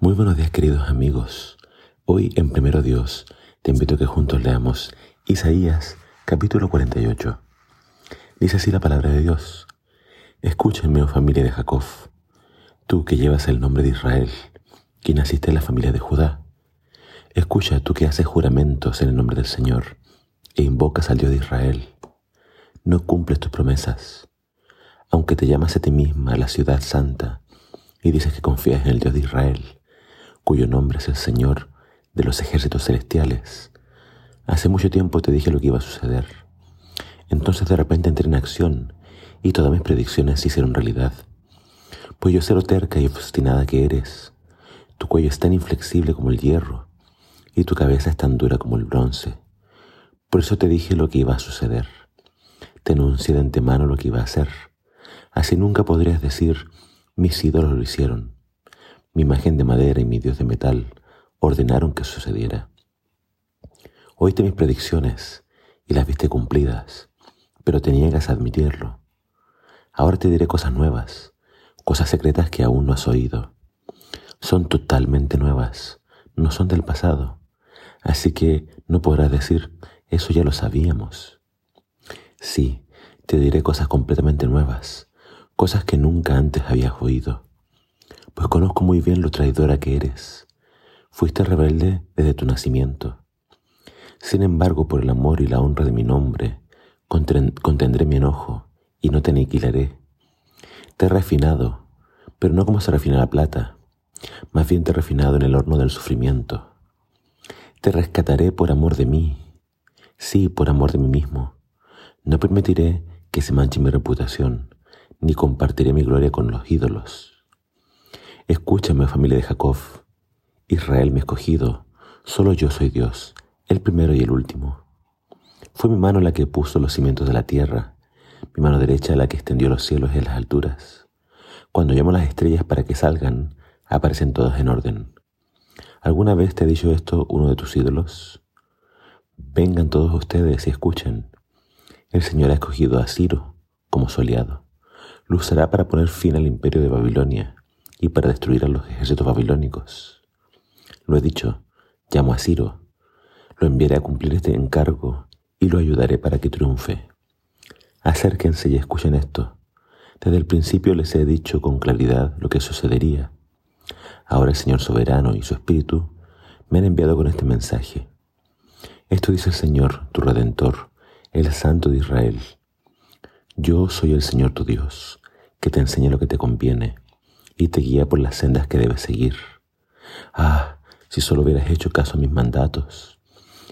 Muy buenos días queridos amigos. Hoy en Primero Dios te invito a que juntos leamos Isaías capítulo 48. Dice así la palabra de Dios. Escúchenme, oh familia de Jacob, tú que llevas el nombre de Israel, que naciste en la familia de Judá. Escucha tú que haces juramentos en el nombre del Señor e invocas al Dios de Israel. No cumples tus promesas. Aunque te llamas a ti misma la ciudad santa y dices que confías en el Dios de Israel, cuyo nombre es el Señor de los ejércitos celestiales. Hace mucho tiempo te dije lo que iba a suceder. Entonces de repente entré en acción y todas mis predicciones se hicieron realidad. Pues yo sé lo terca y obstinada que eres. Tu cuello es tan inflexible como el hierro y tu cabeza es tan dura como el bronce. Por eso te dije lo que iba a suceder. Te anuncié de antemano lo que iba a hacer. Así nunca podrías decir, mis ídolos lo hicieron. Mi imagen de madera y mi Dios de metal ordenaron que sucediera. Oíste mis predicciones y las viste cumplidas, pero te niegas admitirlo. Ahora te diré cosas nuevas, cosas secretas que aún no has oído. Son totalmente nuevas, no son del pasado, así que no podrás decir, eso ya lo sabíamos. Sí, te diré cosas completamente nuevas, cosas que nunca antes habías oído pues conozco muy bien lo traidora que eres. Fuiste rebelde desde tu nacimiento. Sin embargo, por el amor y la honra de mi nombre, contendré mi enojo y no te aniquilaré. Te he refinado, pero no como se refina la plata, más bien te he refinado en el horno del sufrimiento. Te rescataré por amor de mí, sí, por amor de mí mismo. No permitiré que se manche mi reputación, ni compartiré mi gloria con los ídolos. Escúchame, familia de Jacob, Israel mi escogido, solo yo soy Dios, el primero y el último. Fue mi mano la que puso los cimientos de la tierra, mi mano derecha la que extendió los cielos en las alturas. Cuando llamo las estrellas para que salgan, aparecen todas en orden. ¿Alguna vez te ha dicho esto uno de tus ídolos? Vengan todos ustedes y escuchen. El Señor ha escogido a Ciro como su aliado. Lo usará para poner fin al imperio de Babilonia y para destruir a los ejércitos babilónicos. Lo he dicho, llamo a Ciro, lo enviaré a cumplir este encargo y lo ayudaré para que triunfe. Acérquense y escuchen esto. Desde el principio les he dicho con claridad lo que sucedería. Ahora el Señor soberano y su Espíritu me han enviado con este mensaje. Esto dice el Señor, tu Redentor, el Santo de Israel. Yo soy el Señor tu Dios, que te enseña lo que te conviene y te guía por las sendas que debes seguir. Ah, si solo hubieras hecho caso a mis mandatos,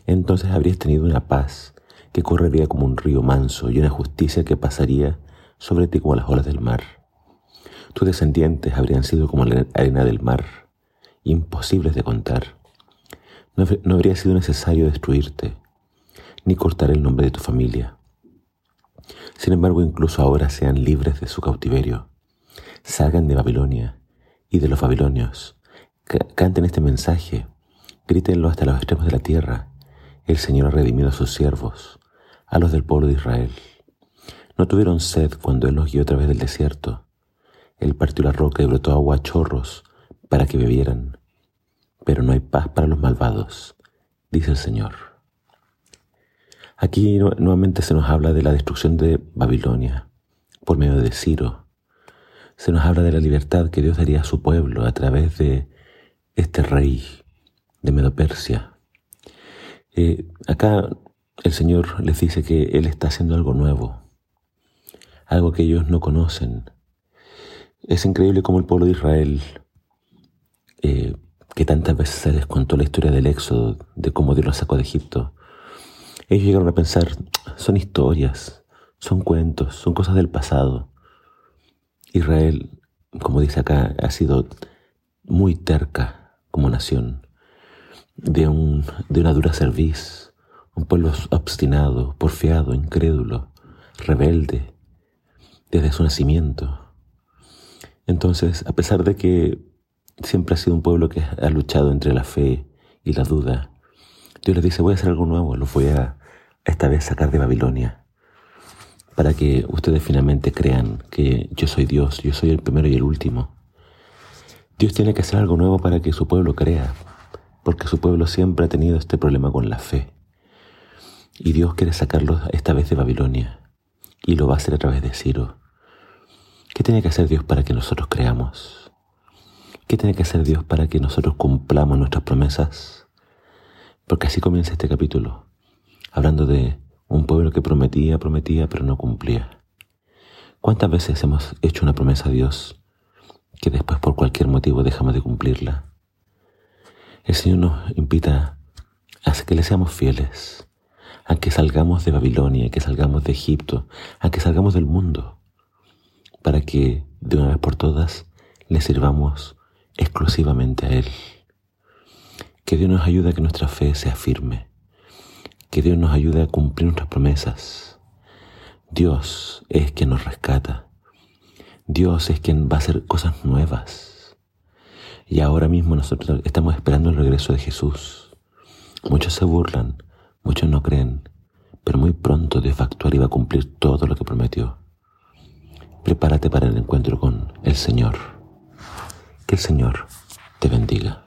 entonces habrías tenido una paz que correría como un río manso y una justicia que pasaría sobre ti como las olas del mar. Tus descendientes habrían sido como la arena del mar, imposibles de contar. No, no habría sido necesario destruirte, ni cortar el nombre de tu familia. Sin embargo, incluso ahora sean libres de su cautiverio salgan de Babilonia y de los babilonios. Canten este mensaje, grítenlo hasta los extremos de la tierra. El Señor ha redimido a sus siervos, a los del pueblo de Israel. No tuvieron sed cuando Él los guió a través del desierto. Él partió la roca y brotó agua a chorros para que bebieran. Pero no hay paz para los malvados, dice el Señor. Aquí nuevamente se nos habla de la destrucción de Babilonia por medio de Ciro, se nos habla de la libertad que Dios daría a su pueblo a través de este rey de Medopersia. Eh, acá el Señor les dice que Él está haciendo algo nuevo, algo que ellos no conocen. Es increíble cómo el pueblo de Israel, eh, que tantas veces se les contó la historia del éxodo, de cómo Dios los sacó de Egipto, ellos llegaron a pensar, son historias, son cuentos, son cosas del pasado. Israel, como dice acá, ha sido muy terca como nación, de, un, de una dura cerviz, un pueblo obstinado, porfiado, incrédulo, rebelde, desde su nacimiento. Entonces, a pesar de que siempre ha sido un pueblo que ha luchado entre la fe y la duda, Dios les dice, voy a hacer algo nuevo, los voy a esta vez sacar de Babilonia para que ustedes finalmente crean que yo soy Dios, yo soy el primero y el último. Dios tiene que hacer algo nuevo para que su pueblo crea, porque su pueblo siempre ha tenido este problema con la fe. Y Dios quiere sacarlos esta vez de Babilonia, y lo va a hacer a través de Ciro. ¿Qué tiene que hacer Dios para que nosotros creamos? ¿Qué tiene que hacer Dios para que nosotros cumplamos nuestras promesas? Porque así comienza este capítulo, hablando de un pueblo que prometía, prometía, pero no cumplía. ¿Cuántas veces hemos hecho una promesa a Dios que después por cualquier motivo dejamos de cumplirla? El Señor nos invita a que le seamos fieles, a que salgamos de Babilonia, a que salgamos de Egipto, a que salgamos del mundo, para que de una vez por todas le sirvamos exclusivamente a Él. Que Dios nos ayude a que nuestra fe sea firme, que Dios nos ayude a cumplir nuestras promesas, Dios es quien nos rescata. Dios es quien va a hacer cosas nuevas. Y ahora mismo nosotros estamos esperando el regreso de Jesús. Muchos se burlan, muchos no creen, pero muy pronto Dios va a actuar y va a cumplir todo lo que prometió. Prepárate para el encuentro con el Señor. Que el Señor te bendiga.